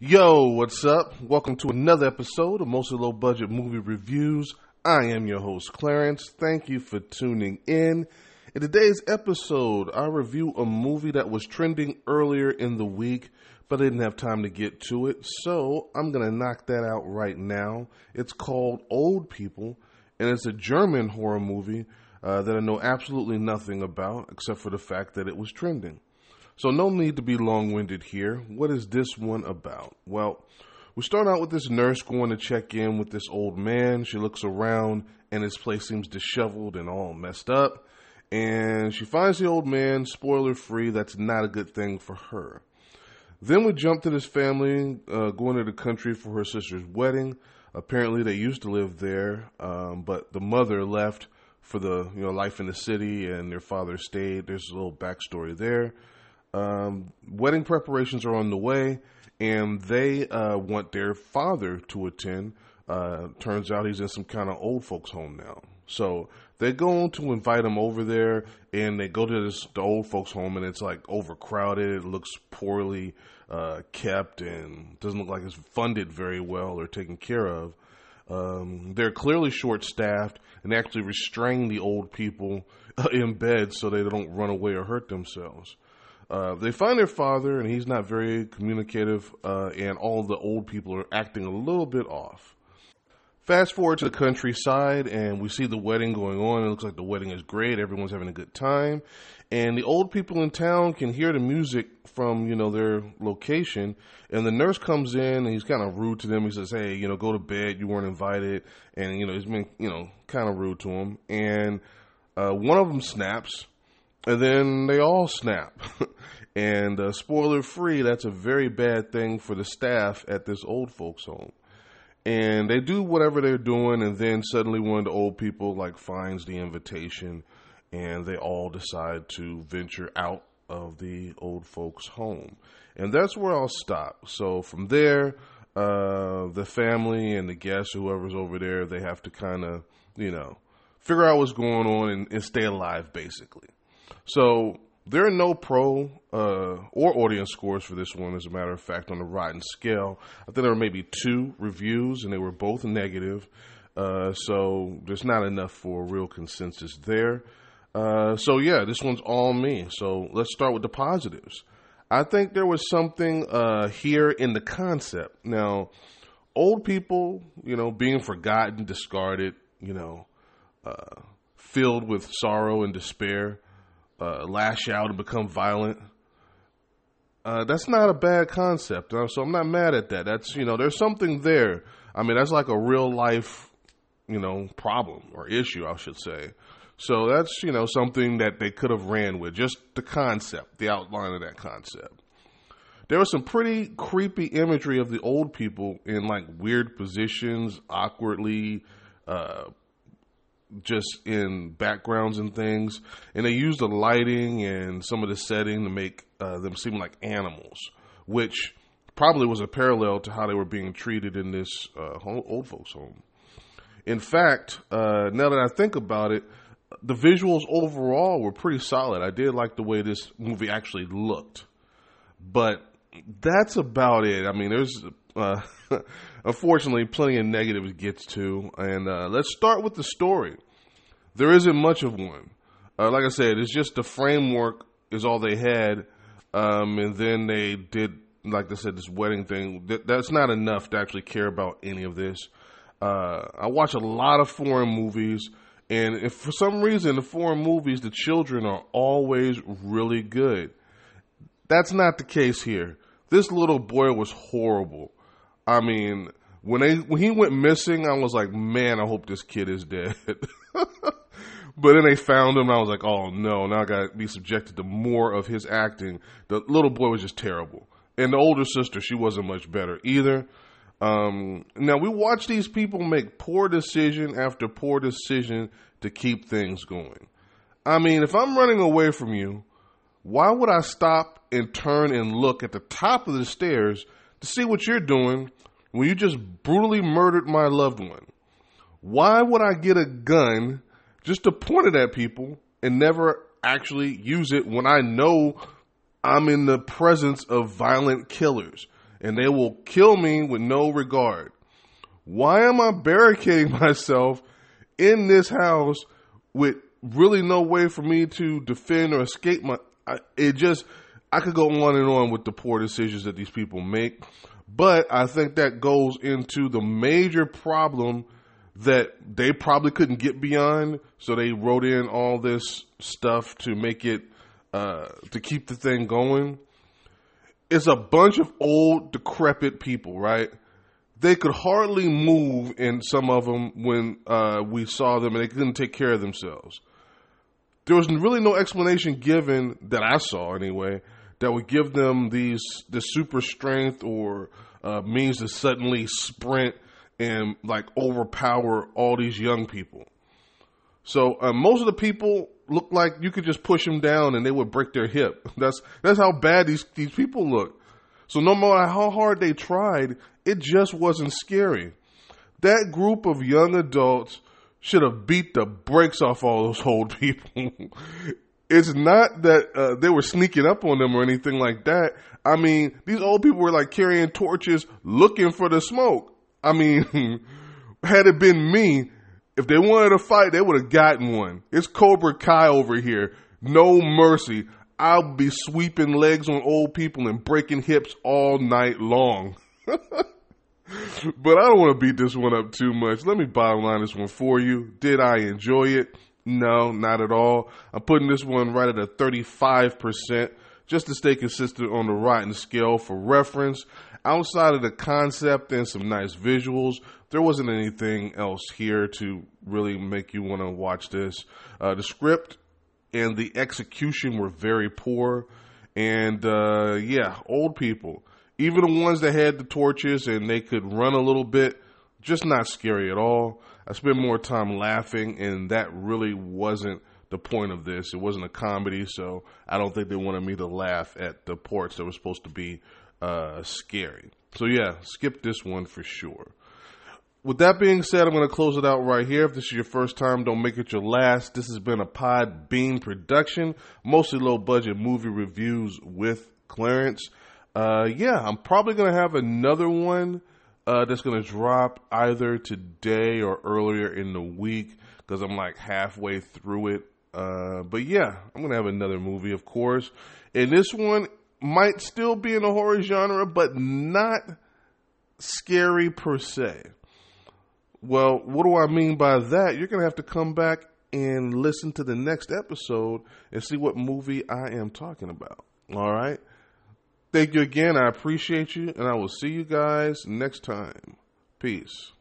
Yo, what's up? Welcome to another episode of Mostly Low Budget Movie Reviews. I am your host, Clarence. Thank you for tuning in. In today's episode, I review a movie that was trending earlier in the week, but I didn't have time to get to it, so I'm going to knock that out right now. It's called Old People, and it's a German horror movie uh, that I know absolutely nothing about, except for the fact that it was trending. So, no need to be long winded here. What is this one about? Well, we start out with this nurse going to check in with this old man. She looks around and his place seems disheveled and all messed up. And she finds the old man, spoiler free. That's not a good thing for her. Then we jump to this family uh, going to the country for her sister's wedding. Apparently, they used to live there, um, but the mother left for the you know life in the city, and their father stayed. There's a little backstory there. Um, wedding preparations are on the way, and they uh, want their father to attend. Uh, turns out he's in some kind of old folks' home now. So they go on to invite him over there, and they go to this the old folks' home, and it's like overcrowded. It looks poorly uh, kept, and doesn't look like it's funded very well or taken care of. Um, they're clearly short staffed and actually restrain the old people in bed so they don't run away or hurt themselves. Uh, they find their father, and he's not very communicative, uh, and all the old people are acting a little bit off. Fast forward to the countryside, and we see the wedding going on. It looks like the wedding is great. Everyone's having a good time, and the old people in town can hear the music from you know their location. And the nurse comes in, and he's kind of rude to them. He says, "Hey, you know, go to bed. You weren't invited," and you know he's been you know kind of rude to them. And uh, one of them snaps and then they all snap. and uh, spoiler free, that's a very bad thing for the staff at this old folks' home. And they do whatever they're doing, and then suddenly one of the old people like finds the invitation, and they all decide to venture out of the old folks' home. And that's where I'll stop. So from there, uh, the family and the guests, whoever's over there, they have to kind of, you know, figure out what's going on and, and stay alive, basically. So there are no pro uh, or audience scores for this one, as a matter of fact, on the Rotten scale. I think there were maybe two reviews, and they were both negative. Uh, so there's not enough for a real consensus there. Uh, so yeah, this one's all me. So let's start with the positives. I think there was something uh, here in the concept. Now, old people, you know, being forgotten, discarded, you know, uh, filled with sorrow and despair uh, lash out and become violent. Uh, that's not a bad concept, so I'm not mad at that. That's you know, there's something there. I mean, that's like a real life, you know, problem or issue, I should say. So that's you know something that they could have ran with, just the concept, the outline of that concept. There was some pretty creepy imagery of the old people in like weird positions, awkwardly, uh, just in backgrounds and things, and they used the lighting and some of the setting to make uh, them seem like animals, which probably was a parallel to how they were being treated in this uh, old folks' home. In fact, uh, now that I think about it, the visuals overall were pretty solid. I did like the way this movie actually looked, but that's about it. I mean, there's uh, unfortunately plenty of negatives gets to, and uh, let's start with the story. There isn't much of one. Uh, like I said, it's just the framework is all they had, um, and then they did, like I said, this wedding thing. That, that's not enough to actually care about any of this. Uh, I watch a lot of foreign movies, and if for some reason the foreign movies, the children are always really good. That's not the case here. This little boy was horrible. I mean, when they when he went missing, I was like, man, I hope this kid is dead. But then they found him, and I was like, oh no, now I got to be subjected to more of his acting. The little boy was just terrible. And the older sister, she wasn't much better either. Um, now, we watch these people make poor decision after poor decision to keep things going. I mean, if I'm running away from you, why would I stop and turn and look at the top of the stairs to see what you're doing when you just brutally murdered my loved one? Why would I get a gun just to point it at people and never actually use it when I know I'm in the presence of violent killers. and they will kill me with no regard. Why am I barricading myself in this house with really no way for me to defend or escape my? I, it just I could go on and on with the poor decisions that these people make, but I think that goes into the major problem that they probably couldn't get beyond, so they wrote in all this stuff to make it uh, to keep the thing going. It's a bunch of old, decrepit people, right? They could hardly move in some of them when uh, we saw them, and they couldn't take care of themselves. There was really no explanation given that I saw, anyway, that would give them these the super strength or uh, means to suddenly sprint and like overpower all these young people. So uh, most of the people look like you could just push them down and they would break their hip. That's that's how bad these these people look. So no matter how hard they tried, it just wasn't scary. That group of young adults should have beat the brakes off all those old people. It's not that uh, they were sneaking up on them or anything like that. I mean, these old people were like carrying torches looking for the smoke. I mean, had it been me, if they wanted to fight, they would have gotten one. It's Cobra Kai over here. No mercy. I'll be sweeping legs on old people and breaking hips all night long. but I don't want to beat this one up too much. Let me bottom line this one for you. Did I enjoy it? No, not at all. I'm putting this one right at a 35% just to stay consistent on the rotten scale for reference outside of the concept and some nice visuals, there wasn't anything else here to really make you want to watch this. Uh, the script and the execution were very poor. And uh, yeah, old people, even the ones that had the torches and they could run a little bit, just not scary at all. I spent more time laughing, and that really wasn't the point of this. It wasn't a comedy, so I don't think they wanted me to laugh at the parts that were supposed to be uh, scary. So yeah, skip this one for sure. With that being said, I'm going to close it out right here. If this is your first time, don't make it your last. This has been a Podbean production, mostly low budget movie reviews with Clarence. Uh, yeah, I'm probably going to have another one uh, that's going to drop either today or earlier in the week because I'm like halfway through it. Uh, but yeah, I'm going to have another movie, of course. And this one might still be in the horror genre, but not scary per se. Well, what do I mean by that? You're going to have to come back and listen to the next episode and see what movie I am talking about. All right? Thank you again. I appreciate you, and I will see you guys next time. Peace.